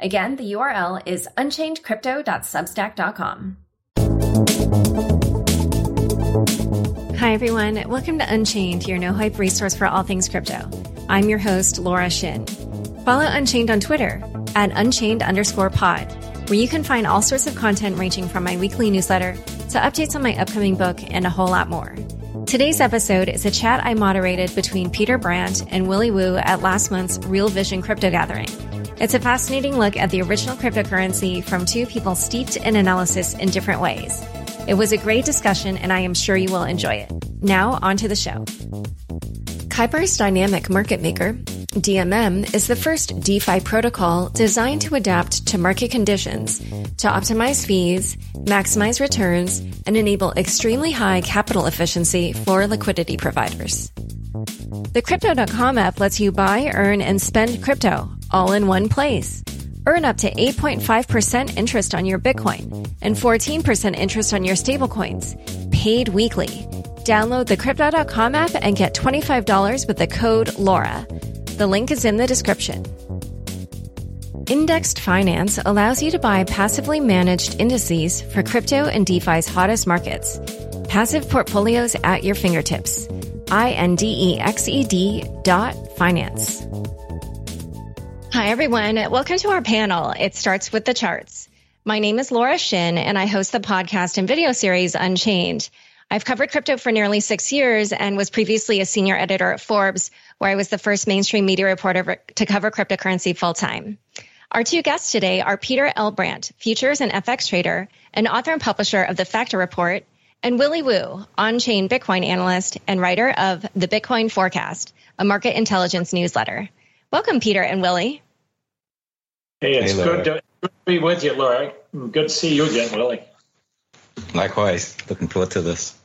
Again, the URL is unchainedcrypto.substack.com. Hi, everyone. Welcome to Unchained, your no hype resource for all things crypto. I'm your host, Laura Shin. Follow Unchained on Twitter at unchained underscore pod, where you can find all sorts of content ranging from my weekly newsletter to updates on my upcoming book and a whole lot more. Today's episode is a chat I moderated between Peter Brandt and Willy Woo at last month's Real Vision Crypto Gathering. It's a fascinating look at the original cryptocurrency from two people steeped in analysis in different ways. It was a great discussion, and I am sure you will enjoy it. Now, on to the show. Kyber's Dynamic Market Maker, DMM, is the first DeFi protocol designed to adapt to market conditions to optimize fees, maximize returns, and enable extremely high capital efficiency for liquidity providers. The Crypto.com app lets you buy, earn, and spend crypto all in one place. Earn up to 8.5% interest on your Bitcoin and 14% interest on your stablecoins, paid weekly. Download the Crypto.com app and get $25 with the code LAURA. The link is in the description. Indexed Finance allows you to buy passively managed indices for crypto and DeFi's hottest markets. Passive portfolios at your fingertips. I N D E X E D dot finance. Hi, everyone. Welcome to our panel. It starts with the charts. My name is Laura Shin, and I host the podcast and video series Unchained. I've covered crypto for nearly six years and was previously a senior editor at Forbes, where I was the first mainstream media reporter to cover cryptocurrency full time. Our two guests today are Peter L. Brandt, futures and FX trader and author and publisher of the Factor Report, and Willy Woo, on chain Bitcoin analyst and writer of The Bitcoin Forecast, a market intelligence newsletter. Welcome, Peter and Willy. Hey, it's hey, good, to, good, to, be with you, Laura. Good to see you again, Willy. Likewise. Looking forward to this.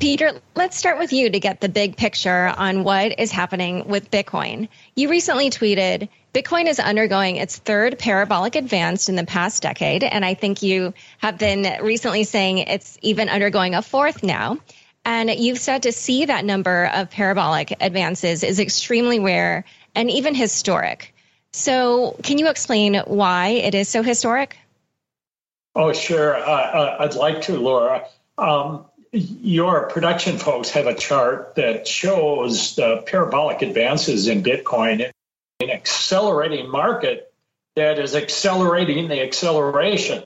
Peter, let's start with you to get the big picture on what is happening with Bitcoin. You recently tweeted Bitcoin is undergoing its third parabolic advance in the past decade, and I think you have been recently saying it's even undergoing a fourth now. And you've said to see that number of parabolic advances is extremely rare and even historic. So, can you explain why it is so historic? Oh, sure. Uh, uh, I'd like to, Laura. Um, your production folks have a chart that shows the parabolic advances in Bitcoin, in an accelerating market that is accelerating the acceleration.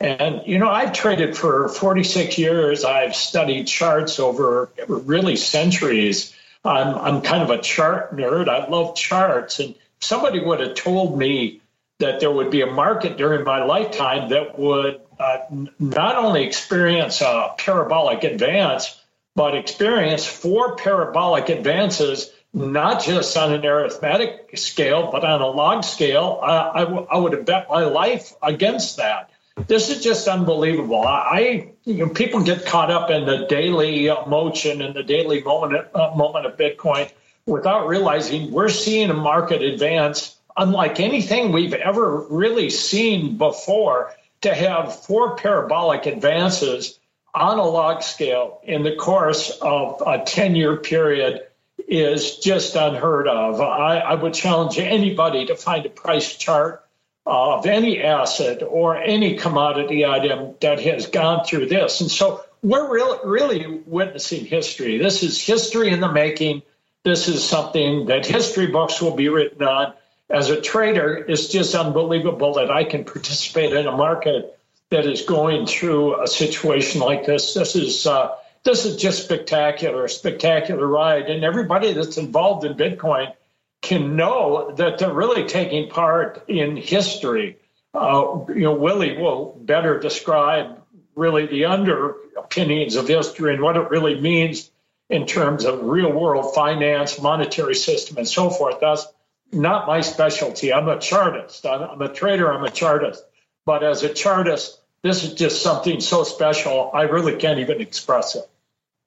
And, you know, I've traded for 46 years. I've studied charts over really centuries. I'm, I'm kind of a chart nerd. I love charts. And somebody would have told me that there would be a market during my lifetime that would uh, not only experience a parabolic advance, but experience four parabolic advances, not just on an arithmetic scale, but on a log scale. I, would have bet my life against that. This is just unbelievable. I, you know, people get caught up in the daily motion and the daily moment, uh, moment of Bitcoin without realizing we're seeing a market advance unlike anything we've ever really seen before to have four parabolic advances on a log scale in the course of a 10 year period is just unheard of. I, I, would challenge anybody to find a price chart of any asset or any commodity item that has gone through this. And so we're really, really witnessing history. This is history in the making. This is something that history books will be written on. As a trader, it's just unbelievable that I can participate in a market that is going through a situation like this. This is uh, this is just spectacular, a spectacular ride, and everybody that's involved in Bitcoin can know that they're really taking part in history. Uh, you know, Willy will better describe really the underpinnings of history and what it really means in terms of real world finance, monetary system, and so forth. That's not my specialty. I'm a chartist. I'm, I'm a trader. I'm a chartist. But as a chartist, this is just something so special. I really can't even express it.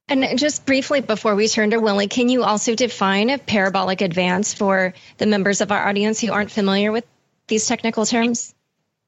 And just briefly before we turn to Willy, can you also define a parabolic advance for the members of our audience who aren't familiar with these technical terms?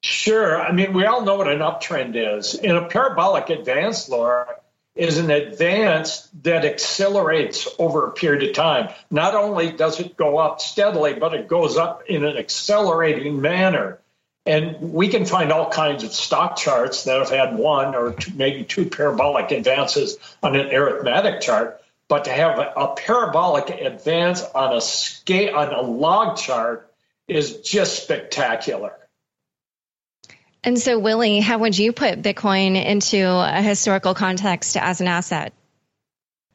Sure. I mean, we all know what an uptrend is. In a parabolic advance, Laura, is an advance that accelerates over a period of time. Not only does it go up steadily, but it goes up in an accelerating manner. And we can find all kinds of stock charts that have had one or two, maybe two parabolic advances on an arithmetic chart. But to have a, parabolic advance on a scale on a log chart is just spectacular. And so, Willy, how would you put Bitcoin into a historical context as an asset?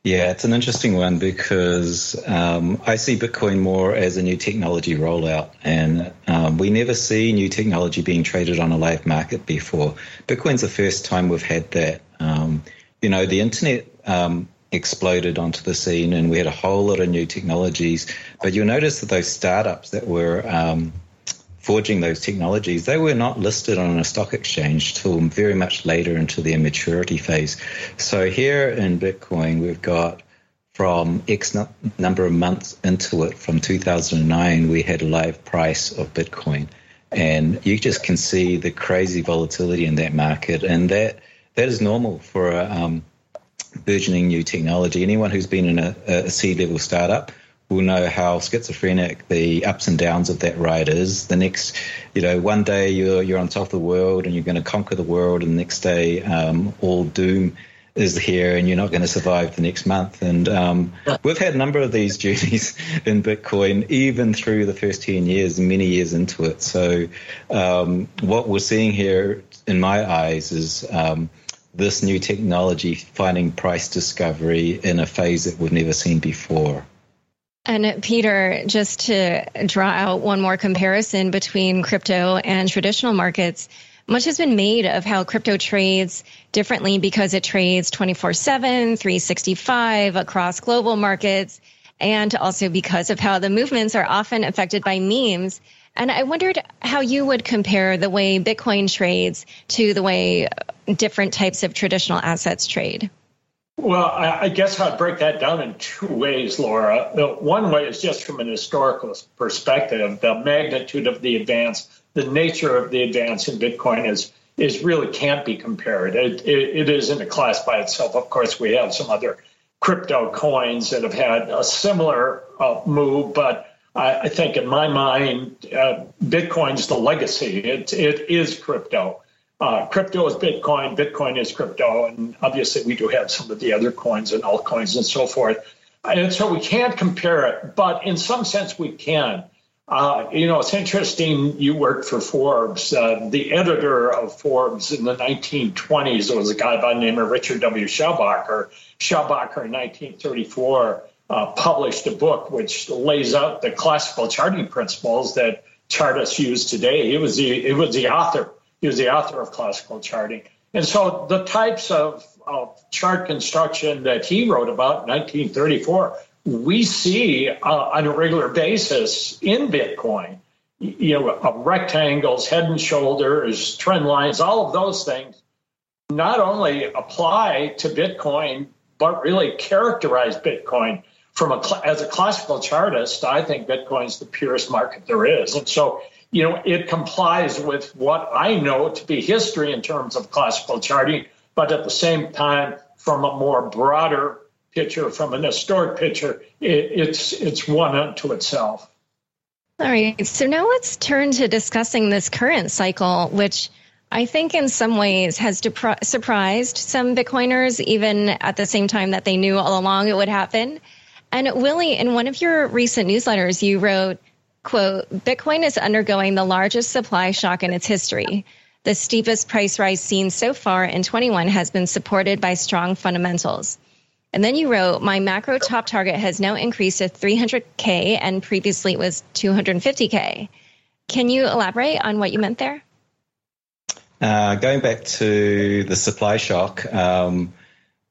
Yeah, it's an interesting one because um, I see Bitcoin more as a new technology rollout, and um, we never see new technology being traded on a live market before. Bitcoin's the first time we've had that. Um, you know, the internet um, exploded onto the scene, and we had a whole lot of new technologies. But you'll notice that those startups that were um, forging those technologies, they were not listed on a stock exchange till very much later into their maturity phase. So here in Bitcoin, we've got from X number of months into it, from 2009, we had a live price of Bitcoin. And you just can see the crazy volatility in that market. And that that is normal for a um, burgeoning new technology. Anyone who's been in a, a seed level startup will know how schizophrenic the ups and downs of that ride is. The next, you know, one day you're you're on top of the world and you're going to conquer the world, and the next day um, all doom is here and you're not going to survive the next month. And um, we've had a number of these journeys in Bitcoin, even through the first 10 years, many years into it. So um, what we're seeing here, in my eyes, is um, this new technology finding price discovery in a phase that we've never seen before. And Peter, just to draw out one more comparison between crypto and traditional markets, much has been made of how crypto trades differently because it trades 24 7, 365 across global markets, and also because of how the movements are often affected by memes. And I wondered how you would compare the way Bitcoin trades to the way different types of traditional assets trade. Well, I, guess I'd break that down in two ways, Laura. The one way is just from an historical perspective, the magnitude of the advance, the nature of the advance in Bitcoin is is really can't be compared. It, it, it is in a class by itself. Of course, we have some other crypto coins that have had a similar uh, move, but I, I, think in my mind, uh, Bitcoin's the legacy. It, it is crypto uh, crypto is Bitcoin, Bitcoin is crypto, and obviously we do have some of the other coins and altcoins and so forth. And so we can't compare it, but in some sense we can. Uh, you know, it's interesting. You worked for Forbes. Uh, the editor of Forbes in the 1920s was a guy by the name of Richard W. Schabacker. Schabacker in 1934 uh, published a book which lays out the classical charting principles that chartists use today. He was the, it was the author he was the author of classical charting. And so the types of, of chart construction that he wrote about in 1934, we see uh, on a regular basis in Bitcoin. You know, rectangles, head and shoulders, trend lines, all of those things not only apply to Bitcoin, but really characterize Bitcoin from a as a classical chartist. I think Bitcoin's the purest market there is, and so you know, it complies with what I know to be history in terms of classical charting, but at the same time, from a more broader picture, from an historic picture, it, it's it's one unto itself. All right. So now let's turn to discussing this current cycle, which I think in some ways has depri- surprised some Bitcoiners, even at the same time that they knew all along it would happen. And Willy, in one of your recent newsletters, you wrote, quote, Bitcoin is undergoing the largest supply shock in its history. The steepest price rise seen so far in 21 has been supported by strong fundamentals. And then you wrote, my macro top target has now increased to 300K and previously it was 250K. Can you elaborate on what you meant there? Uh, going back to the supply shock, um,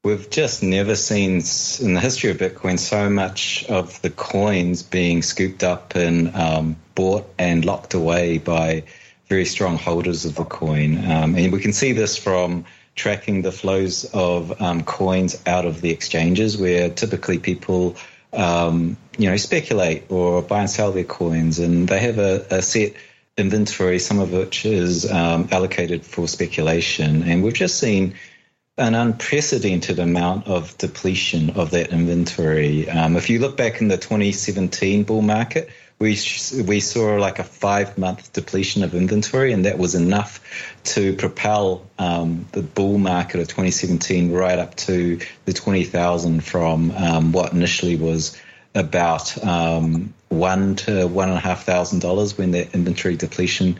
we've just never seen in the history of Bitcoin so much of the coins being scooped up and um, bought and locked away by very strong holders of the coin. Um, and we can see this from tracking the flows of um, coins out of the exchanges, where typically people, um, you know, speculate or buy and sell their coins, and they have a, a set inventory, some of which is um, allocated for speculation. And we've just seen an unprecedented amount of depletion of that inventory. Um, if you look back in the 2017 bull market, we we saw like a five month depletion of inventory, and that was enough to propel um, the bull market of 2017 right up to the 20,000 from um, what initially was about um, one to one and a half thousand dollars when that inventory depletion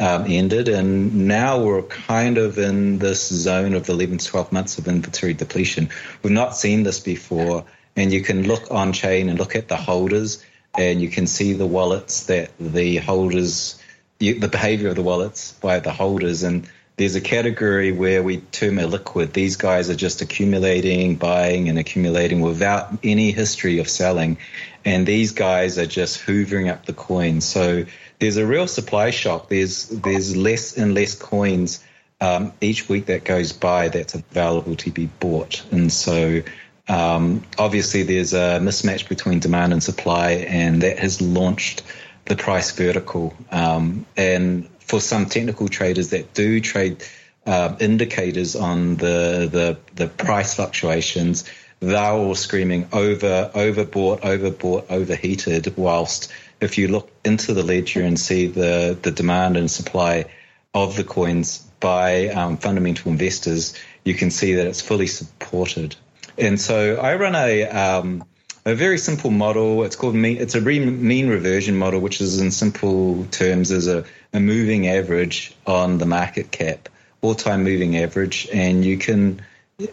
um, ended, and now we're kind of in this zone of 11 to 12 months of inventory depletion. We've not seen this before, and you can look on chain and look at the holders, and you can see the wallets that the holders, the behavior of the wallets by the holders, and there's a category where we term illiquid. These guys are just accumulating, buying, and accumulating without any history of selling. And these guys are just hoovering up the coins. So there's a real supply shock. There's there's less and less coins um, each week that goes by that's available to be bought, and so um, obviously there's a mismatch between demand and supply, and that has launched the price vertical. Um, and for some technical traders that do trade uh, indicators on the, the the price fluctuations, they're all screaming over overbought, overbought, overheated, whilst if you look into the ledger and see the, the demand and supply of the coins by um, fundamental investors, you can see that it's fully supported. And so I run a um, a very simple model. It's called mean. It's a mean reversion model, which is in simple terms is a, a moving average on the market cap, all time moving average, and you can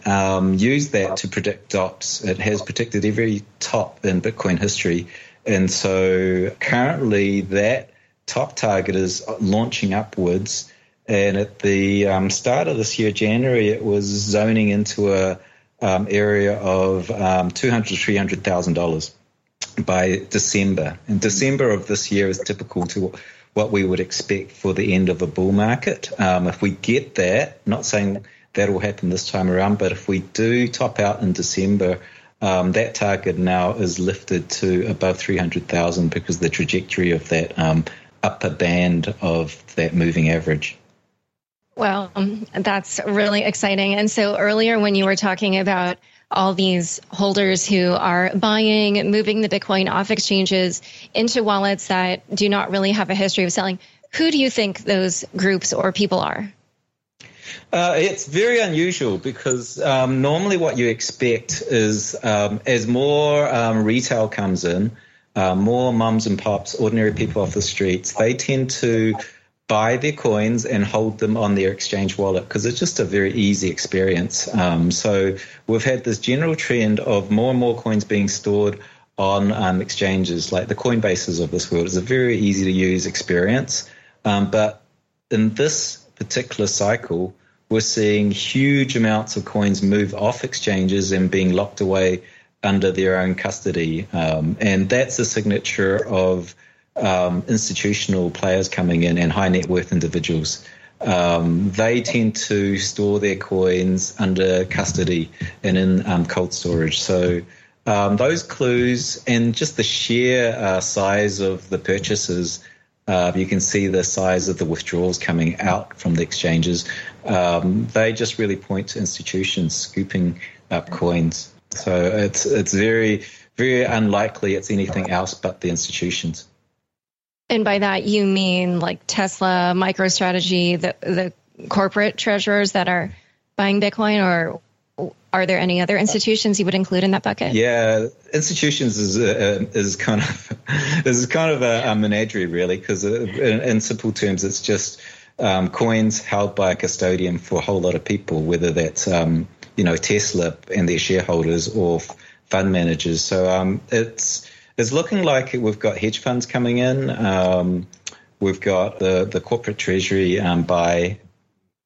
um, use that to predict DOPs. It has predicted every top in Bitcoin history and so currently that top target is launching upwards. And at the um, start of this year, January, it was zoning into a um, area of um, two hundred three hundred thousand dollars by December. And December of this year is typical to what we would expect for the end of a bull market. Um, if we get that, not saying that will happen this time around, but if we do top out in December um, that target now is lifted to above 300,000 because the trajectory of that um, upper band of that moving average. Well, that's really exciting. And so earlier, when you were talking about all these holders who are buying, moving the Bitcoin off exchanges into wallets that do not really have a history of selling, who do you think those groups or people are? Uh, it's very unusual because um, normally what you expect is um, as more um, retail comes in, uh, more mums and pops, ordinary people off the streets, they tend to buy their coins and hold them on their exchange wallet because it's just a very easy experience. Um, so we've had this general trend of more and more coins being stored on um, exchanges like the Coinbases of this world. It's a very easy to use experience. Um, but in this particular cycle, we're seeing huge amounts of coins move off exchanges and being locked away under their own custody. Um, and that's a signature of um, institutional players coming in and high net worth individuals. Um, they tend to store their coins under custody and in um, cold storage. So um, those clues and just the sheer uh, size of the purchases uh, you can see the size of the withdrawals coming out from the exchanges. Um, they just really point to institutions scooping up coins. So it's it's very very unlikely it's anything else but the institutions. And by that you mean like Tesla, MicroStrategy, the the corporate treasurers that are buying Bitcoin, or are there any other institutions you would include in that bucket? Yeah, institutions is uh, is kind of is kind of a, a menagerie really because uh, in, in, simple terms it's just um, coins held by a custodian for a whole lot of people, whether that's um, you know Tesla and their shareholders or fund managers. So um, it's it's looking like we've got hedge funds coming in. Um, we've got the the corporate treasury um, by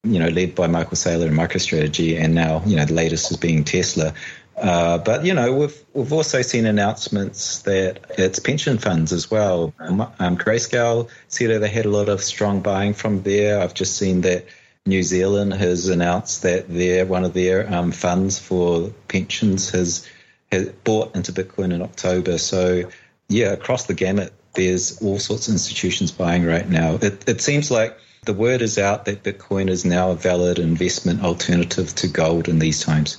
you know, led by Michael Saylor and MicroStrategy, and now, you know, the latest is being Tesla. Uh, but you know, we've we've also seen announcements that it's pension funds as well. Um, Grayscale said they had a lot of strong buying from there. I've just seen that New Zealand has announced that their one of their um, funds for pensions has has bought into Bitcoin in October. So yeah, across the gamut, there's all sorts of institutions buying right now. It, it seems like the word is out that Bitcoin is now a valid investment alternative to gold in these times.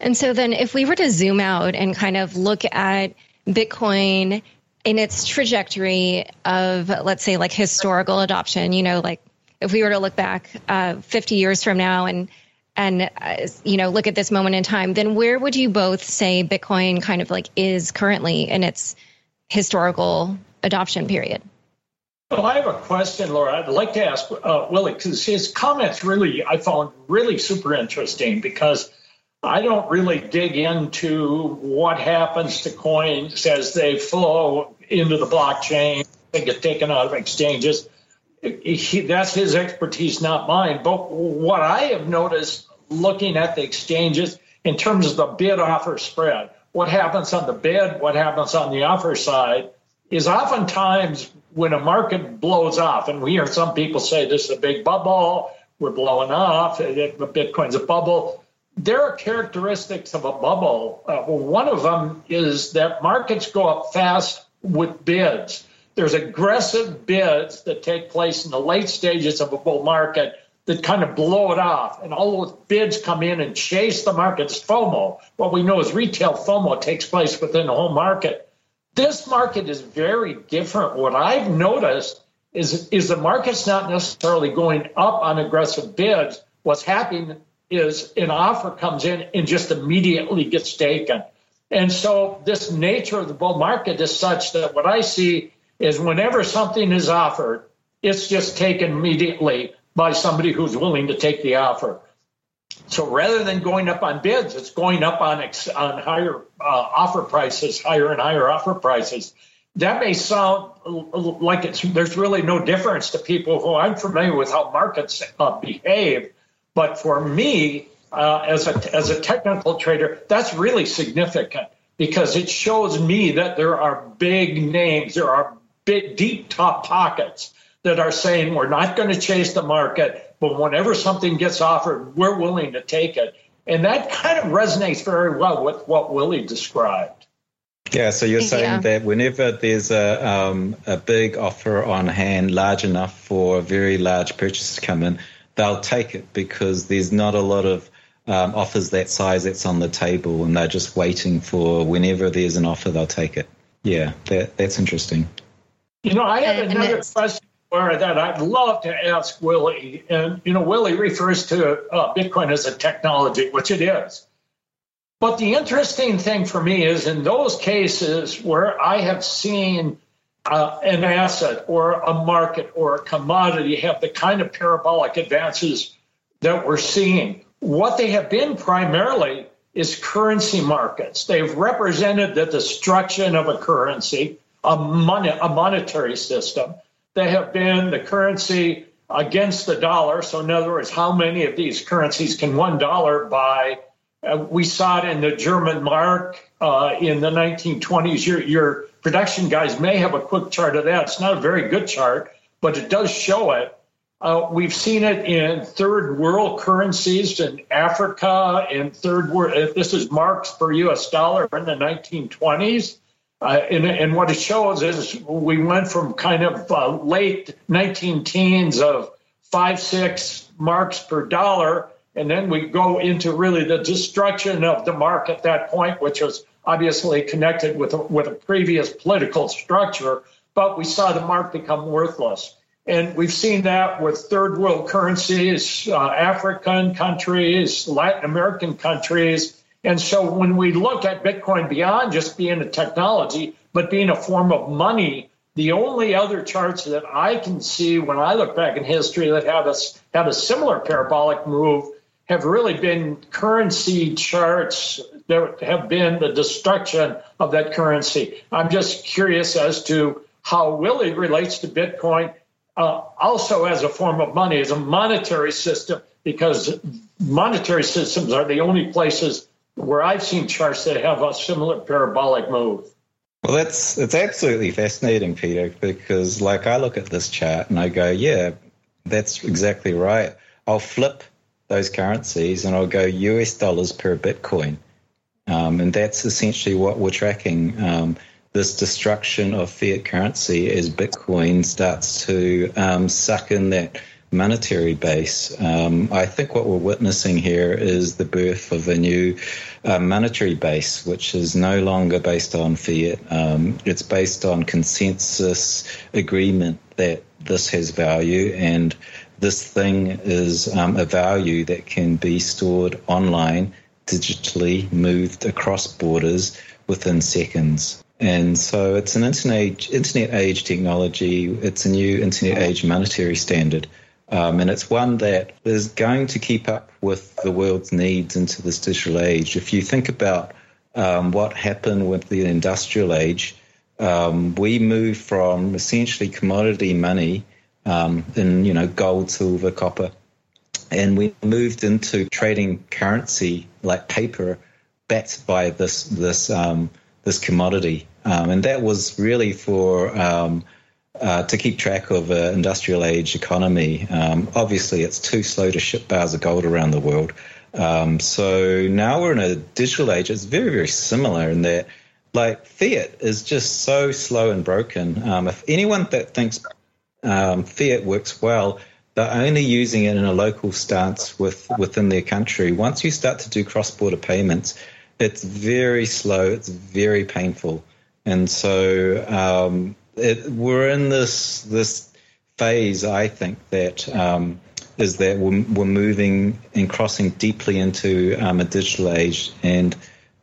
And so then if we were to zoom out and kind of look at Bitcoin in its trajectory of, let's say, like historical adoption, you know, like if we were to look back uh, 50 years from now and and uh, you know look at this moment in time then where would you both say bitcoin kind of like is currently in its historical adoption period well, I have a question, Laura. I'd like to ask uh, Willy because his comments really I found really super interesting because I don't really dig into what happens to coins as they flow into the blockchain, they get taken out of exchanges. He, that's his expertise, not mine. But what I have noticed looking at the exchanges in terms of the bid offer spread, what happens on the bid, what happens on the offer side, is oftentimes when a market blows off, and we hear some people say this is a big bubble, we're blowing off, Bitcoin's a bubble there are characteristics of a bubble. Uh, one of them is that markets go up fast with bids. There's aggressive bids that take place in the late stages of a bull market that kind of blow it off. And all those bids come in and chase the market's FOMO. What we know is retail FOMO takes place within the whole market. This market is very different. What I've noticed is, is the market's not necessarily going up on aggressive bids. What's happening is an offer comes in and just immediately gets taken. And so this nature of the bull market is such that what I see is whenever something is offered, it's just taken immediately by somebody who's willing to take the offer. So rather than going up on bids, it's going up on on higher uh, offer prices, higher and higher offer prices. That may sound like it's there's really no difference to people who I'm familiar with how markets uh, behave. But for me, uh, as a as a technical trader, that's really significant because it shows me that there are big names, there are big deep top pockets that are saying we're not going to chase the market, but whenever something gets offered, we're willing to take it. And that kind of resonates very well with what Willy described. Yeah, so you're saying yeah. that whenever there's a um, a big offer on hand, large enough for a very large purchase to come in, they'll take it because there's not a lot of um, offers that size that's on the table, and they're just waiting for whenever there's an offer, they'll take it. Yeah, that, that's interesting. You know, I have and, another and question for that I'd love to ask Willy. And, you know, Willy refers to uh, Bitcoin as a technology, which it is. But the interesting thing for me is in those cases where I have seen uh, an asset or a market or a commodity have the kind of parabolic advances that we're seeing. What they have been primarily is currency markets. They've represented the destruction of a currency, a, money, a monetary system. They have been the currency against the dollar. So, in other words, how many of these currencies can one dollar buy? Uh, we saw it in the German mark uh, in the 1920s. Your, your production guys may have a quick chart of that. It's not a very good chart, but it does show it. Uh, we've seen it in third world currencies in Africa, in third world. Uh, this is marks per U.S. dollar in the 1920s. Uh, and, and, what it shows is we went from kind of uh, late 19 teens of five, six marks per dollar, and then we go into really the destruction of the mark at that point, which was obviously connected with a, with a previous political structure, but we saw the mark become worthless. And we've seen that with third world currencies, uh, African countries, Latin American countries. And so when we look at Bitcoin beyond just being a technology, but being a form of money, the only other charts that I can see when I look back in history that have a, have a similar parabolic move have really been currency charts that have been the destruction of that currency. I'm just curious as to how Willy relates to Bitcoin. uh, also as a form of money, as a monetary system, because monetary systems are the only places where I've seen charts that have a similar parabolic move. Well, that's it's absolutely fascinating, Peter, because like I look at this chart and I go, yeah, that's exactly right. I'll flip those currencies and I'll go US dollars per Bitcoin, um, and that's essentially what we're tracking. Um, this destruction of fiat currency as Bitcoin starts to um, suck in that monetary base. Um, I think what we're witnessing here is the birth of a new uh, monetary base, which is no longer based on fiat. Um, it's based on consensus agreement that this has value and this thing is um, a value that can be stored online, digitally, moved across borders within seconds. And so it's an internet, internet age technology. It's a new internet age monetary standard. Um, and it's one that is going to keep up with the world's needs into this digital age. If you think about um, what happened with the industrial age, um, we moved from essentially commodity money um, in you know gold, silver, copper, and we moved into trading currency like paper, backed by this this um, this commodity, um, and that was really for uh, to keep track of an industrial age economy. Um, obviously, it's too slow to ship bars of gold around the world. Um, so now we're in a digital age. It's very, very similar in that, like, fiat is just so slow and broken. Um, if anyone that thinks um, fiat works well, they're only using it in a local stance with within their country. Once you start to do cross-border payments, it's very slow. It's very painful, and so um, it, we're in this this phase. I think that um, is that we're, we're, moving and crossing deeply into um, a digital age. And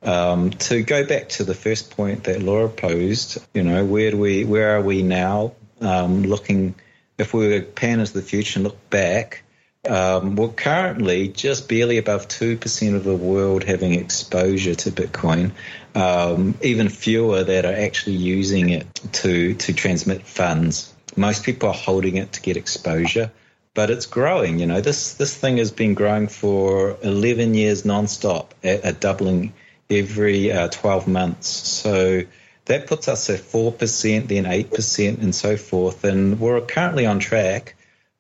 um, to go back to the first point that Laura posed, you know, where do we where are we now? Um, looking, if we were pan into the future and look back. Um, we're currently just barely above 2% of the world having exposure to Bitcoin um, even fewer that are actually using it to to transmit funds. Most people are holding it to get exposure, but it's growing. You know, this this thing has been growing for 11 years nonstop, at, doubling every uh, 12 months. So that puts us at four percent, then eight percent, and so forth. And we're currently on track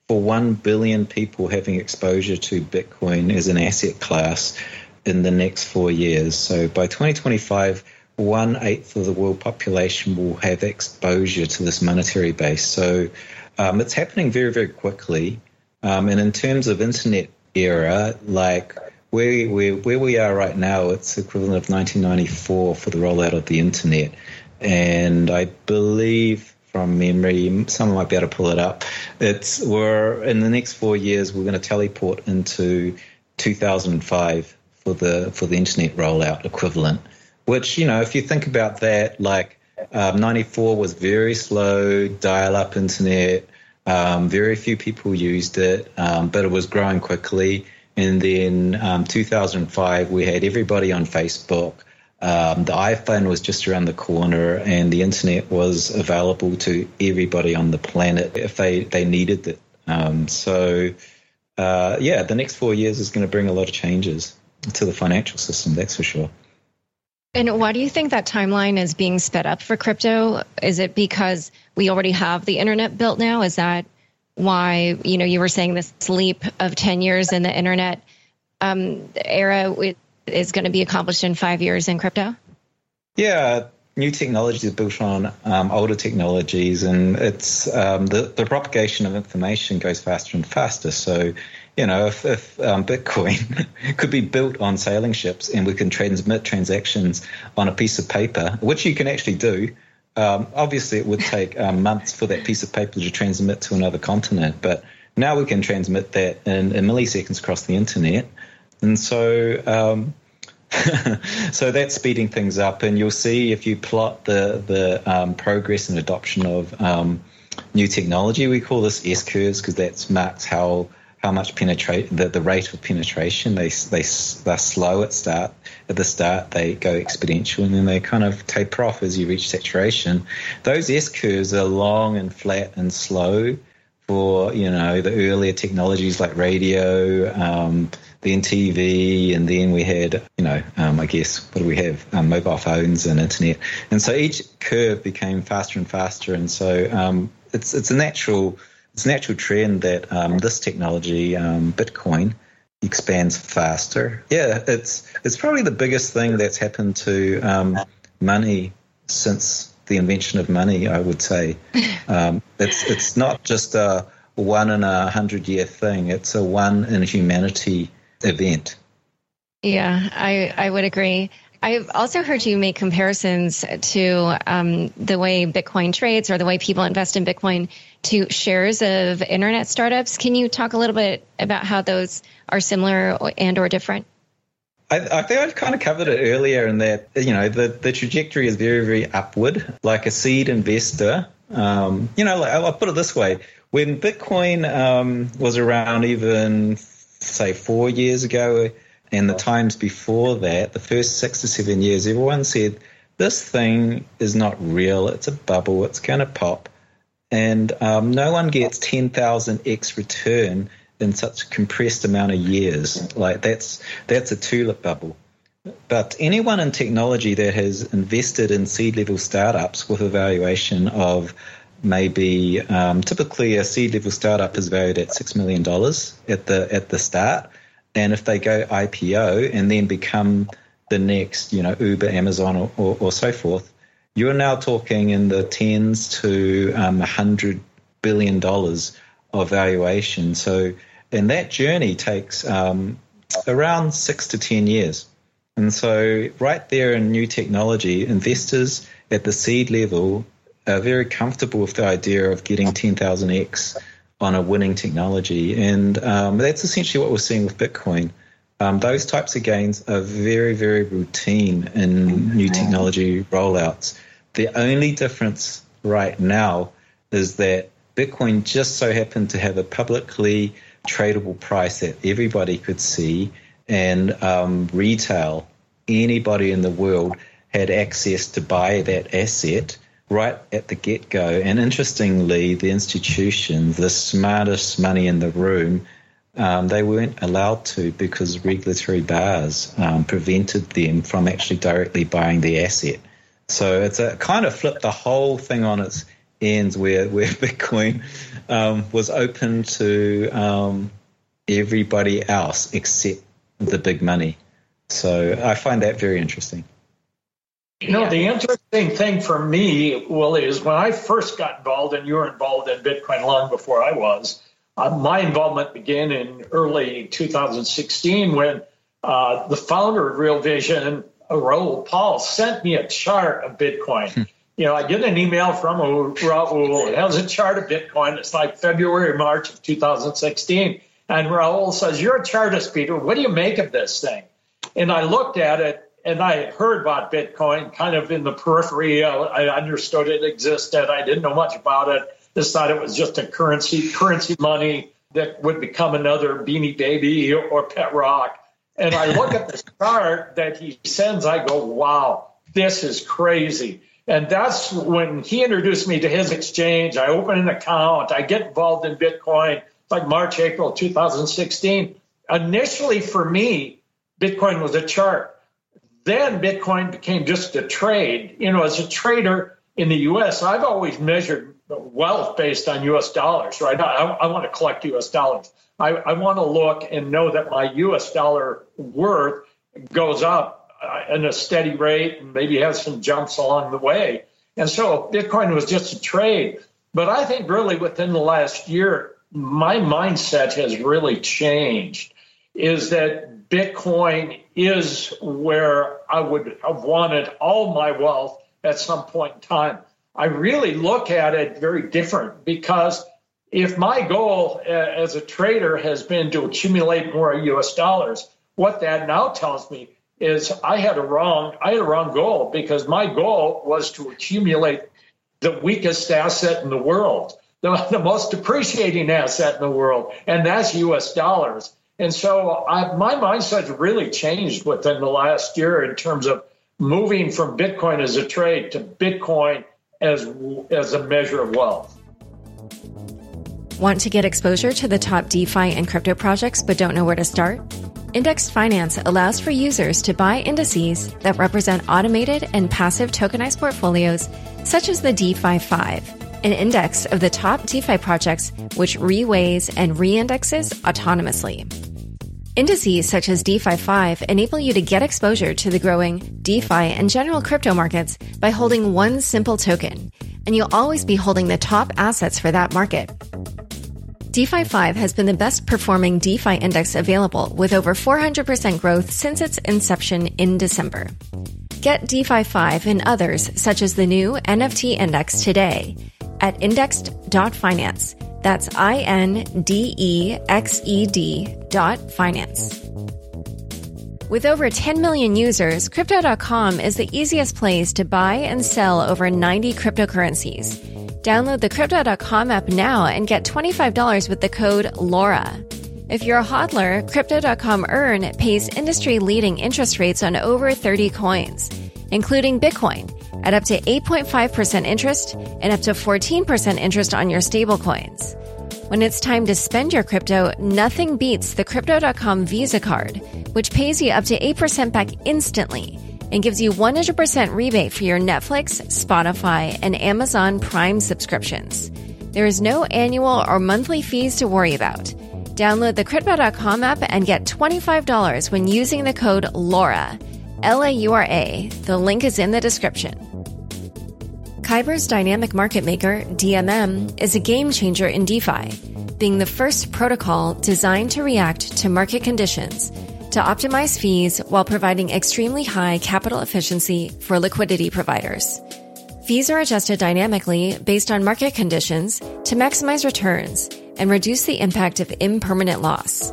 for one billion people having exposure to Bitcoin as an asset class in the next four years. So by 2025, one eighth of the world population will have exposure to this monetary base. So um, it's happening very, very quickly. Um, and in terms of internet era, like where, where, where we are right now, it's equivalent of 1994 for the rollout of the internet. And I believe from memory, someone might be able to pull it up. It's we're in the next four years, we're going to teleport into 2005 for the for the internet rollout equivalent. Which you know, if you think about that, like um, 94 was very slow, dial-up internet. Um, very few people used it, um, but it was growing quickly. And then um, 2005, we had everybody on Facebook. Um, the iPhone was just around the corner, and the internet was available to everybody on the planet if they, they needed it. Um, so, uh, yeah, the next four years is going to bring a lot of changes to the financial system, that's for sure. And why do you think that timeline is being sped up for crypto? Is it because we already have the internet built now? Is that why, you know, you were saying this leap of 10 years in the internet um, era is going to be accomplished in five years in crypto? Yeah, new technology is built on um, older technologies, and it's um, the, the propagation of information goes faster and faster. So you know, if, if um, Bitcoin could be built on sailing ships and we can transmit transactions on a piece of paper, which you can actually do, um, obviously it would take um, months for that piece of paper to transmit to another continent. But now we can transmit that in, in milliseconds across the internet. And so, um, so that's speeding things up. And you'll see if you plot the, the um, progress and adoption of um, new technology, we call this S curves because that marks how how much penetrate the, the rate of penetration. They they they're slow at start at the start. They go exponential and then they kind of taper off as you reach saturation. Those S curves are long and flat and slow for you know the earlier technologies like radio, um, then TV, and then we had you know um, I guess what do we have um, mobile phones and internet, and so each curve became faster and faster, and so um, it's it's a natural it's a natural trend that um, this technology um, Bitcoin expands faster. Yeah, it's it's probably the biggest thing that's happened to money since the invention of money, I would say. Um, it's it's not just a one in a hundred year thing; it's a one in humanity event. Yeah, I I would agree. I've also heard you make comparisons to um, the way Bitcoin trades or the way people invest in Bitcoin to shares of internet startups. Can you talk a little bit about how those are similar and or different? I, I think I've kind of covered it earlier in that, you know, the, the trajectory is very, very upward. Like a seed investor, um, you know, like, I'll put it this way. When Bitcoin um, was around even, say, four years ago, and the times before that, the first six to seven years, everyone said, this thing is not real. It's a bubble. It's going to pop. And um, no one gets 10,000x return in such a compressed amount of years. Like that's that's a tulip bubble. But anyone in technology that has invested in seed level startups with a valuation of maybe um, typically a seed level startup is valued at six million dollars at the at the start, and if they go IPO and then become the next, you know, Uber, Amazon, or, or, or so forth, you're now talking in the tens to um, hundred billion dollars of valuation. So and that journey takes um, around six to 10 years. And so, right there in new technology, investors at the seed level are very comfortable with the idea of getting 10,000x on a winning technology. And um, that's essentially what we're seeing with Bitcoin. Um, those types of gains are very, very routine in new technology rollouts. The only difference right now is that Bitcoin just so happened to have a publicly tradable price that everybody could see, and um, retail, anybody in the world had access to buy that asset right at the get go. And interestingly, the institutions, the smartest money in the room, um, they weren't allowed to because regulatory bars um, prevented them from actually directly buying the asset. So it's a kind of flipped the whole thing on its ends where, where Bitcoin um, was open to um, everybody else except the big money. So I find that very interesting. You know, the interesting thing for me, Willy, is when I first got involved, and you were involved in Bitcoin long before I was, uh, my involvement began in early 2016 when uh, the founder of Real Vision, Raoul Pal, sent me a chart of Bitcoin. Hmm you know, I get an email from Raoul. It has a chart of Bitcoin. It's like February, March of 2016. And Raoul says, You're a chartist, Peter. What do you make of this thing? And I looked at it and I heard about Bitcoin kind of in the periphery. I understood it existed. I didn't know much about it. Just thought it was just a currency, currency money that would become another beanie baby or pet rock. And I look at this chart that he sends. I go, wow, this is crazy. And that's when he introduced me to his exchange. I open an account, I get involved in Bitcoin like March, April 2016. Initially, for me, Bitcoin was a chart. Then Bitcoin became just a trade. You know, as a trader in the US, I've always measured wealth based on US dollars, right? I, I want to collect US dollars. I, I want to look and know that my US dollar worth goes up uh, in a steady rate and maybe has some jumps along the way. And so Bitcoin was just a trade. But I think really within the last year, my mindset has really changed is that Bitcoin is where I would have wanted all my wealth at some point in time. I really look at it very different because if my goal uh, as a trader has been to accumulate more US dollars, what that now tells me is I had a wrong I had a wrong goal because my goal was to accumulate the weakest asset in the world, the, the most depreciating asset in the world, and that's U.S. dollars. And so I, my mindset really changed within the last year in terms of moving from Bitcoin as a trade to Bitcoin as as a measure of wealth. Want to get exposure to the top DeFi and crypto projects but don't know where to start? Indexed Finance allows for users to buy indices that represent automated and passive tokenized portfolios, such as the DeFi 5, an index of the top DeFi projects which reweighs and reindexes autonomously. Indices such as DeFi 5 enable you to get exposure to the growing DeFi and general crypto markets by holding one simple token, and you'll always be holding the top assets for that market. DeFi 5 has been the best performing DeFi index available with over 400% growth since its inception in December. Get DeFi 5 and others such as the new NFT index today at indexed.finance. That's I N D E X E D dot finance. With over 10 million users, Crypto.com is the easiest place to buy and sell over 90 cryptocurrencies. Download the Crypto.com app now and get $25 with the code LAURA. If you're a hodler, Crypto.com Earn pays industry leading interest rates on over 30 coins, including Bitcoin, at up to 8.5% interest and up to 14% interest on your stablecoins. When it's time to spend your crypto, nothing beats the Crypto.com Visa card, which pays you up to 8% back instantly and gives you 100% rebate for your Netflix, Spotify, and Amazon Prime subscriptions. There is no annual or monthly fees to worry about. Download the Crypto.com app and get $25 when using the code LAURA. L A U R A. The link is in the description. Kyber's dynamic market maker, DMM, is a game changer in DeFi, being the first protocol designed to react to market conditions to optimize fees while providing extremely high capital efficiency for liquidity providers. Fees are adjusted dynamically based on market conditions to maximize returns and reduce the impact of impermanent loss.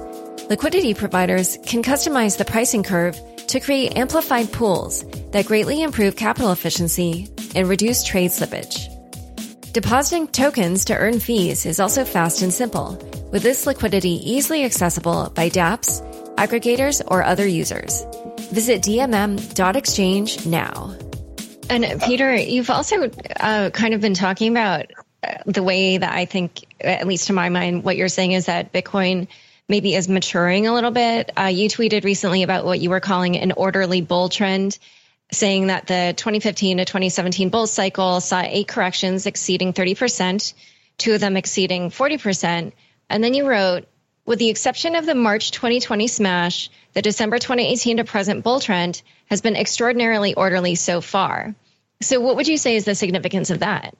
Liquidity providers can customize the pricing curve to create amplified pools that greatly improve capital efficiency and reduce trade slippage. Depositing tokens to earn fees is also fast and simple, with this liquidity easily accessible by dApps aggregators, or other users. Visit dmm.exchange now. And Peter, you've also uh, kind of been talking about uh, the way that I think, at least to my mind, what you're saying is that Bitcoin maybe is maturing a little bit. Uh, you tweeted recently about what you were calling an orderly bull trend, saying that the 2015 to 2017 bull cycle saw eight corrections exceeding 30%, two of them exceeding 40%. And then you wrote, with the exception of the March 2020 smash, the December 2018 to present bull trend has been extraordinarily orderly so far. So, what would you say is the significance of that?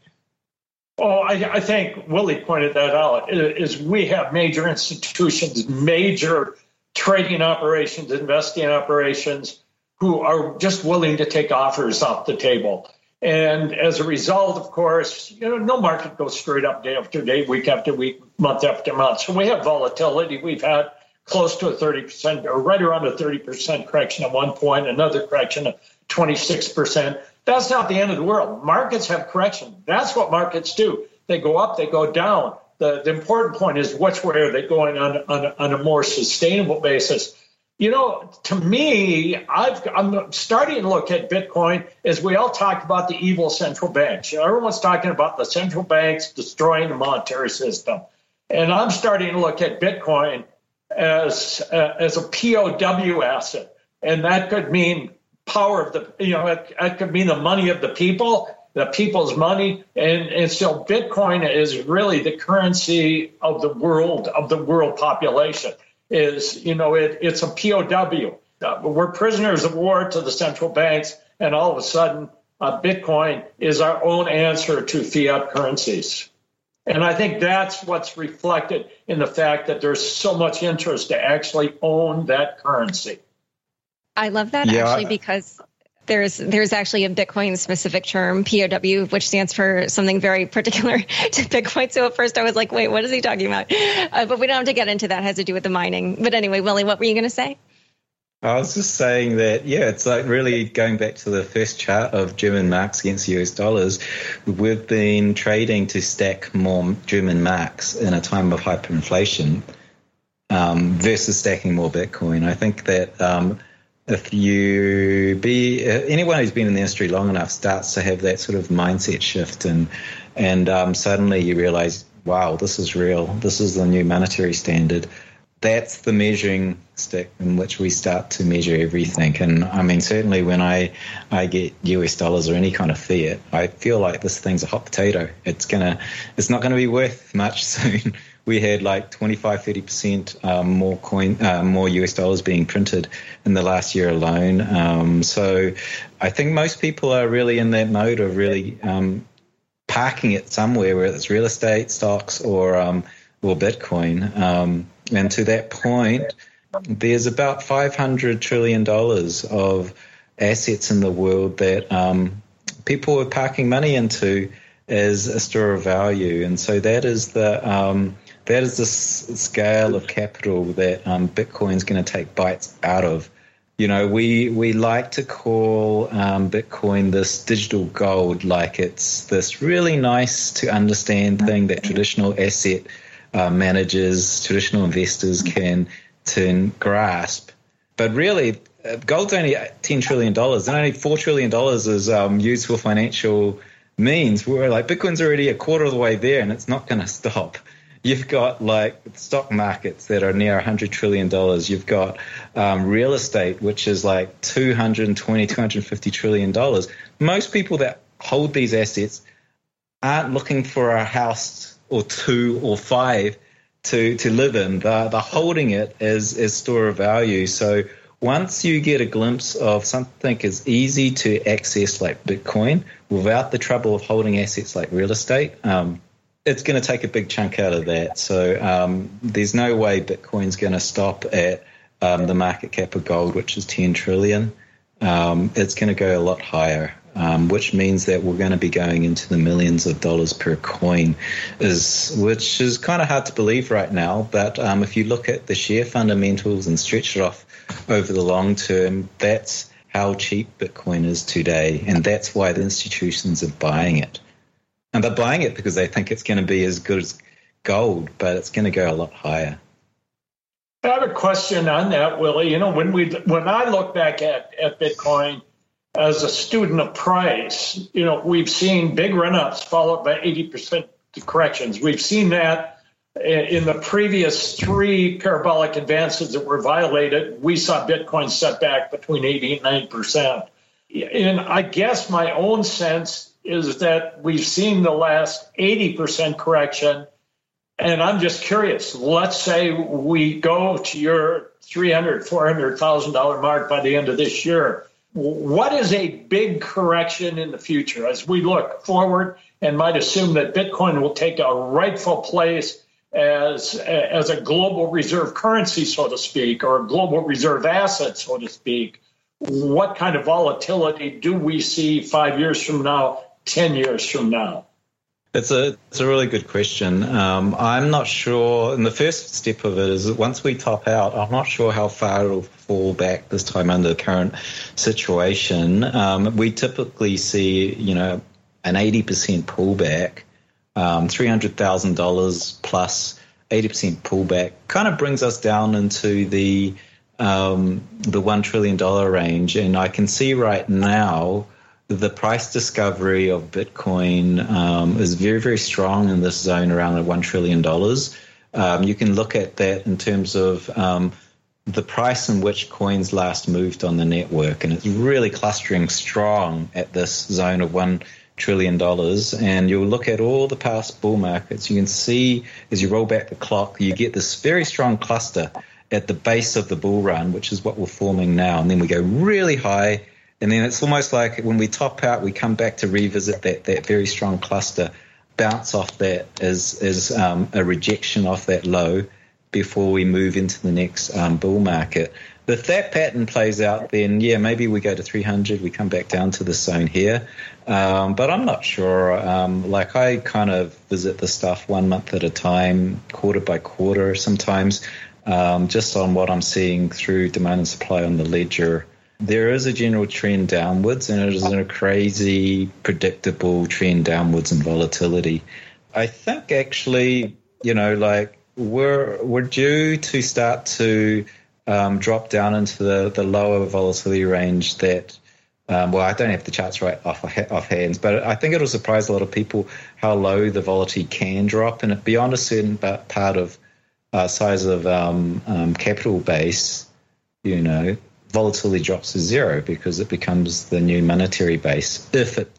Oh, I, I think Willy pointed that out. Is we have major institutions, major trading operations, investing operations, who are just willing to take offers off the table. And as a result, of course, you know, no market goes straight up day after day, week after week, month after month. So we have volatility. We've had close to a 30% or right around a 30% correction at one point, another correction of 26%. That's not the end of the world. Markets have correction. That's what markets do. They go up, they go down. The, the important point is which way are they going on, on, on a more sustainable basis? You know, to me, I've, I'm starting to look at Bitcoin as we all talk about the evil central banks. You know, everyone's talking about the central banks destroying the monetary system, and I'm starting to look at Bitcoin as uh, as a POW asset, and that could mean power of the you know it, it could mean the money of the people, the people's money, and and so Bitcoin is really the currency of the world of the world population is, you know, it, it's a POW. Uh, we're prisoners of war to the central banks, and all of a sudden, uh, Bitcoin is our own answer to fiat currencies. And I think that's what's reflected in the fact that there's so much interest to actually own that currency. I love that yeah. actually because there's there's actually a Bitcoin specific term, POW, which stands for something very particular to Bitcoin. So at first I was like, wait, what is he talking about? Uh, but we don't have to get into that. It has to do with the mining. But anyway, Willy, what were you going to say? I was just saying that, yeah, it's like really going back to the first chart of German marks against US dollars. We've been trading to stack more German marks in a time of hyperinflation um, versus stacking more Bitcoin. I think that um, if you be uh, anyone who's been in the industry long enough starts to have that sort of mindset shift and and um, suddenly you realize wow, this is real. This is the new monetary standard. That's the measuring stick in which we start to measure everything. And I mean, certainly when I, I get US dollars or any kind of fiat, I feel like this thing's a hot potato. It's gonna, it's not gonna be worth much soon. We had like 25, 30% um, more coin, uh, more US dollars being printed in the last year alone. Um, so I think most people are really in that mode of really um, parking it somewhere, whether it's real estate, stocks, or um, or Bitcoin. Um, and to that point, there's about 500 trillion dollars of assets in the world that um, people are parking money into as a store of value, and so that is the um, that is the scale of capital that um, Bitcoin's going to take bites out of you know, we we like to call um, Bitcoin this digital gold, like it's this really nice to understand thing that traditional asset uh, managers, traditional investors can can grasp. But really, uh, gold's only ten trillion dollars, and only four trillion dollars is um, used for financial means. We're like Bitcoin's already a quarter of the way there, and it's not going to stop you've got like stock markets that are near 100 trillion dollars. You've got um, real estate which is like $220, 250 trillion dollars. Most people that hold these assets aren't looking for a house or two or five to to live in. They're, they're holding it as as store of value. So once you get a glimpse of something as easy to access like bitcoin without the trouble of holding assets like real estate um, it's going to take a big chunk out of that. So um, there's no way Bitcoin's going to stop at um, the market cap of gold, which is 10 trillion. Um, it's going to go a lot higher, um, which means that we're going to be going into the millions of dollars per coin, is which is kind of hard to believe right now. But um, if you look at the share fundamentals and stretch it off over the long term, that's how cheap Bitcoin is today, and that's why the institutions are buying it. And they're buying it because they think it's going to be as good as gold, but it's going to go a lot higher. I have a question on that, Willy. You know, when we when I look back at, at Bitcoin as a student of price, you know, we've seen big run-ups followed by 80% corrections. We've seen that in the previous three parabolic advances that were violated. We saw Bitcoin set back between 80 and 90%. And I guess my own sense is that we've seen the last 80% correction. And I'm just curious. Let's say we go to your $300,000, $400,000 mark by the end of this year. What is a big correction in the future as we look forward and might assume that Bitcoin will take a rightful place as, as a global reserve currency, so to speak, or a global reserve asset, so to speak? What kind of volatility do we see five years from now 10 years from now? It's a it's a really good question. Um, I'm not sure. And the first step of it is once we top out, I'm not sure how far it'll fall back this time under the current situation. Um, we typically see, you know, an 80% pullback, um, $300,000 plus 80% pullback, kind of brings us down into the um, the one trillion dollar range. And I can see right now the price discovery of Bitcoin um, is very, very strong in this zone around $1 trillion. Um, you can look at that in terms of um, the price in which coins last moved on the network, and it's really clustering strong at this zone of $1 trillion. And you'll look at all the past bull markets, you can see as you roll back the clock, you get this very strong cluster at the base of the bull run, which is what we're forming now. And then we go really high and then it's almost like when we top out, we come back to revisit that, that very strong cluster, bounce off that as, as um, a rejection off that low before we move into the next um, bull market. If that pattern plays out, then yeah, maybe we go to 300, we come back down to the zone here. Um, but I'm not sure. Um, like I kind of visit the stuff one month at a time, quarter by quarter sometimes, um, just on what I'm seeing through demand and supply on the ledger there is a general trend downwards, and it is a crazy, predictable trend downwards in volatility. I think actually, you know, like we're we're due to start to um, drop down into the, the lower volatility range that Um, well, I don't have the charts right off off hands, but I think it'll surprise a lot of people how low the volatility can drop, and beyond a certain part of uh, size of um, um, capital base, you know, volatility drops to zero because it becomes the new monetary base. If it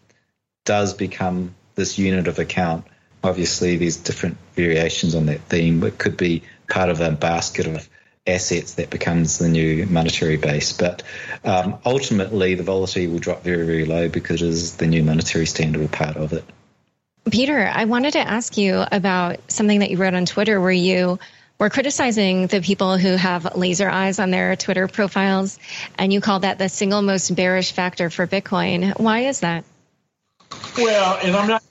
does become this unit of account, obviously there's different variations on that theme. It could be part of a basket of assets that becomes the new monetary base. But um, ultimately, the volatility will drop very, very low because it is the new monetary standard a part of it. Peter, I wanted to ask you about something that you wrote on Twitter where you were criticizing the people who have laser eyes on their Twitter profiles, and you call that the single most bearish factor for Bitcoin. Why is that? Well, and I'm not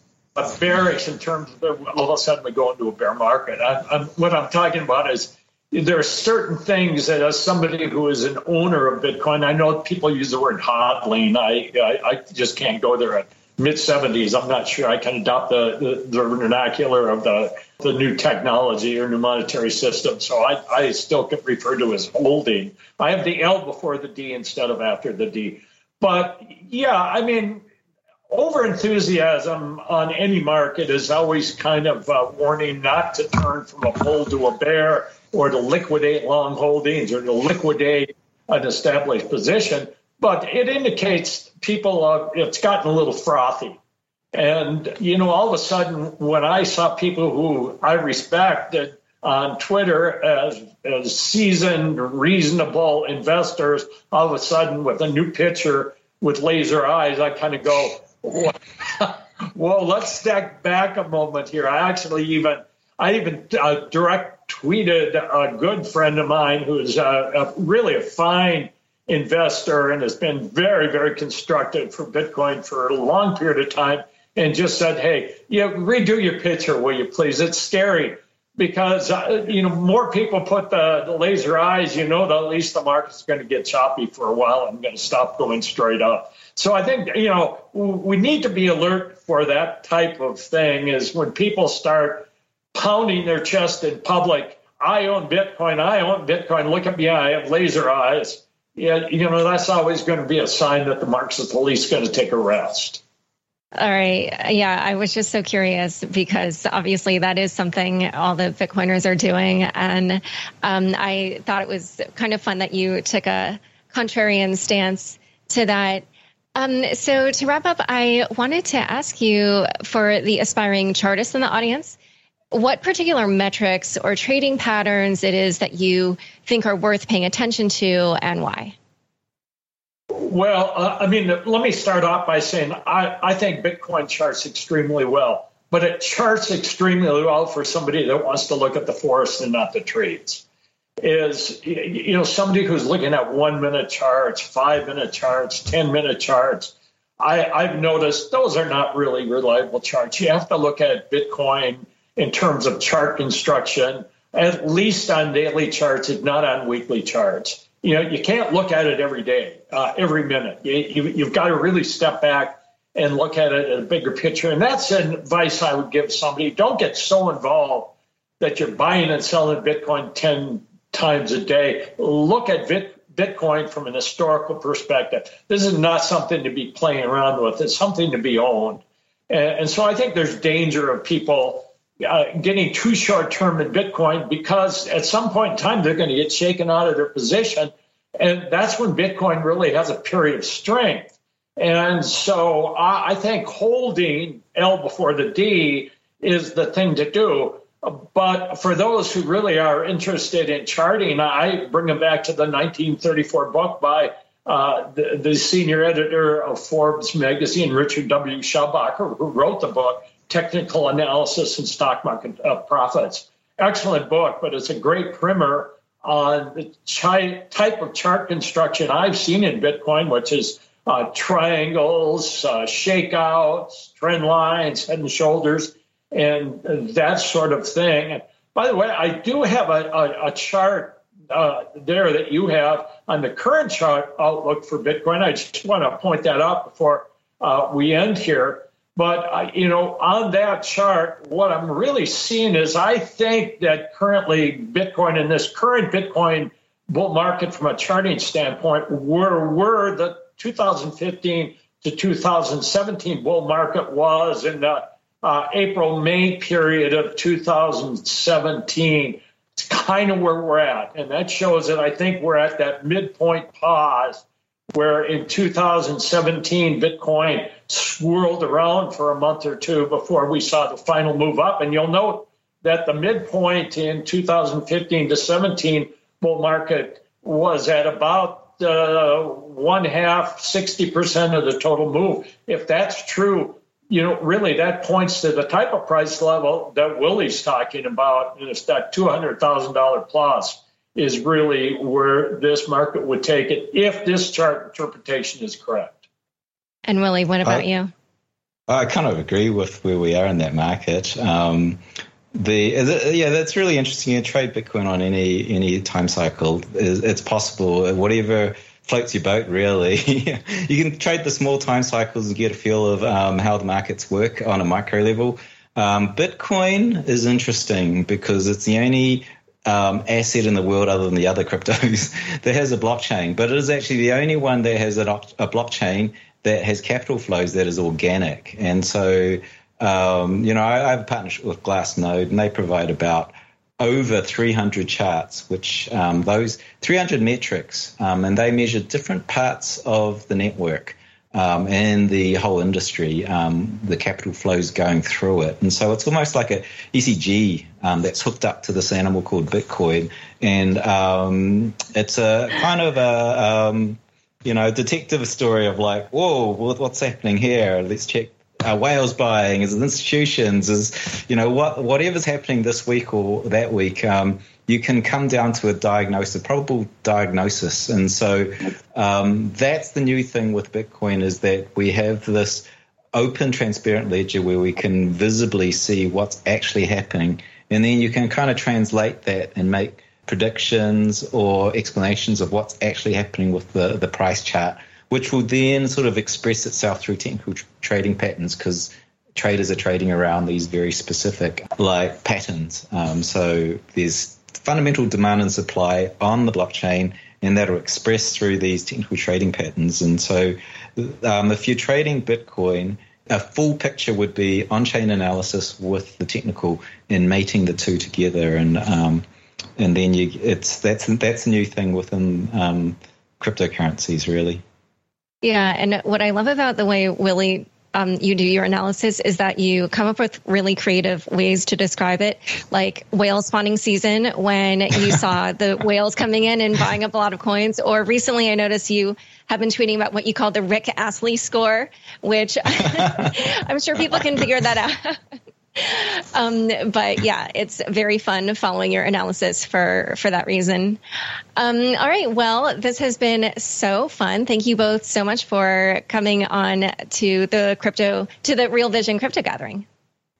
bearish in terms of all of a sudden we go into a bear market. I, I'm, what I'm talking about is there are certain things that as somebody who is an owner of Bitcoin, I know people use the word hodling. I, I, I just can't go there at mid 70s. I'm not sure I can adopt the, the, the, vernacular of the, the new technology or new monetary system. So I, I still get referred to as holding. I have the L before the D instead of after the D. But yeah, I mean, over enthusiasm on any market is always kind of a warning not to turn from a bull to a bear or to liquidate long holdings or to liquidate an established position, but it indicates people, it's gotten a little frothy. And, you know, all of a sudden, when I saw people who I respected on Twitter as, as seasoned, reasonable investors, all of a sudden with a new picture with laser eyes, I kind of go, well, let's step back a moment here. I actually even, I even uh, direct tweeted a good friend of mine who's a, a, really a fine investor and has been very, very constructive for Bitcoin for a long period of time, and just said, "Hey, yeah, redo your picture, will you please? It's scary." Because uh, you know more people put the, the, laser eyes, you know, that at least the market's going to get choppy for a while and going to stop going straight up. So I think you know we need to be alert for that type of thing. Is when people start pounding their chest in public. I own Bitcoin. I own Bitcoin. Look at me. I have laser eyes. Yeah, you know, that's always going to be a sign that the Marxist police going to take a rest. All right. Yeah, I was just so curious because obviously that is something all the Bitcoiners are doing. And um, I thought it was kind of fun that you took a contrarian stance to that. Um, so to wrap up, I wanted to ask you for the aspiring chartists in the audience what particular metrics or trading patterns it is that you think are worth paying attention to and why? Well, uh, I mean, let me start off by saying I, I think Bitcoin charts extremely well, but it charts extremely well for somebody that wants to look at the forest and not the trees. Is you know somebody who's looking at one minute charts, five minute charts, ten minute charts. I, I've noticed those are not really reliable charts. You have to look at Bitcoin in terms of chart construction, at least on daily charts, if not on weekly charts. You know, you can't look at it every day, uh, every minute. You, you, have got to really step back and look at it at a bigger picture. And that's an advice I would give somebody. Don't get so involved that you're buying and selling Bitcoin 10 times a day. Look at Bitcoin from an historical perspective. This is not something to be playing around with, it's something to be owned. And, and so I think there's danger of people uh, getting too short term in Bitcoin because at some point in time they're going to get shaken out of their position. And that's when Bitcoin really has a period of strength. And so I, I think holding L before the D is the thing to do. But for those who really are interested in charting, I bring them back to the 1934 book by uh, the, the, senior editor of Forbes magazine, Richard W. Schabacker, who wrote the book technical analysis and stock market uh, profits. Excellent book, but it's a great primer on the chi- type of chart construction I've seen in Bitcoin, which is uh, triangles, uh, shakeouts, trend lines, head and shoulders, and that sort of thing. By the way, I do have a, a, a chart uh, there that you have on the current chart outlook for Bitcoin. I just want to point that out before uh, we end here. But, you know, on that chart, what I'm really seeing is I think that currently Bitcoin in this current Bitcoin bull market from a charting standpoint, we're, we're the 2015 to 2017 bull market was in the uh, April May period of 2017. It's kind of where we're at, and that shows that I think we're at that midpoint pause where in 2017 Bitcoin swirled around for a month or two before we saw the final move up. And you'll note that the midpoint in 2015 to 17 bull market was at about uh, one half, 60% of the total move. If that's true, you know, really that points to the type of price level that Willy's talking about. And it's that $200,000 plus is really where this market would take it if this chart interpretation is correct. And Willy, what about I, you? I kind of agree with where we are in that market. Um, the, yeah, that's really interesting. You trade Bitcoin on any any time cycle. It's possible. Whatever floats your boat, really. you can trade the small time cycles and get a feel of um, how the markets work on a micro level. Um, Bitcoin is interesting because it's the only um, asset in the world other than the other cryptos that has a blockchain, but it is actually the only one that has a, a blockchain that has capital flows that is organic. And so, um, you know, I, I, have a partnership with Glassnode, and they provide about over 300 charts, which um, those 300 metrics, um, and they measure different parts of the network um, and the whole industry, um, the capital flows going through it. And so it's almost like a ECG um, that's hooked up to this animal called Bitcoin. And it's a kind of a, you know, detective story of like, whoa, what's happening here? Let's check uh, whales buying, is institutions, is you know what whatever's happening this week or that week. Um, you can come down to a diagnosis, a probable diagnosis. And so um, that's the new thing with Bitcoin is that we have this open, transparent ledger where we can visibly see what's actually happening. And then you can kind of translate that and make predictions or explanations of what's actually happening with the, the price chart, which will then sort of express itself through technical tr- trading patterns because traders are trading around these very specific like patterns. Um, so there's fundamental demand and supply on the blockchain, and that are expressed through these technical trading patterns. And so, um, if you're trading Bitcoin, a full picture would be on-chain analysis with the technical and mating the two together, and um, and then you it's that's that's a new thing within um, cryptocurrencies, really. Yeah, and what I love about the way Willy um, you do your analysis is that you come up with really creative ways to describe it, like whale spawning season when you saw the whales coming in and buying up a lot of coins. Or recently, I noticed you have been tweeting about what you call the Rick Astley score, which I'm sure people can figure that out. Um, but yeah, it's very fun following your analysis for for that reason. Um, all right, well, this has been so fun. Thank you both so much for coming on to the crypto to the Real Vision Crypto Gathering.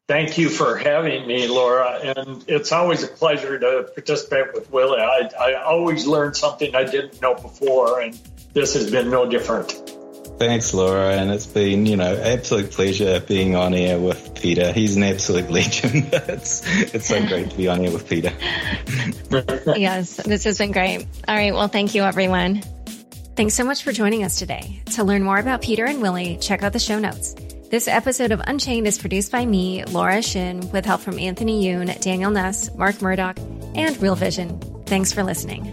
Thank you for having me, Laura. And it's always a pleasure to participate with Willy. I, I always learn something I didn't know before, and this has been no different. Thanks, Laura. And it's been, you know, absolute pleasure being on air with Peter. He's an absolute legend. it's, it's so great to be on air with Peter. yes, this has been great. All right. Well, thank you, everyone. Thanks so much for joining us today. To learn more about Peter and Willy, check out the show notes. This episode of Unchained is produced by me, Laura Shin, with help from Anthony Yoon, Daniel Nuss, Mark Murdock, and Real Vision. Thanks for listening.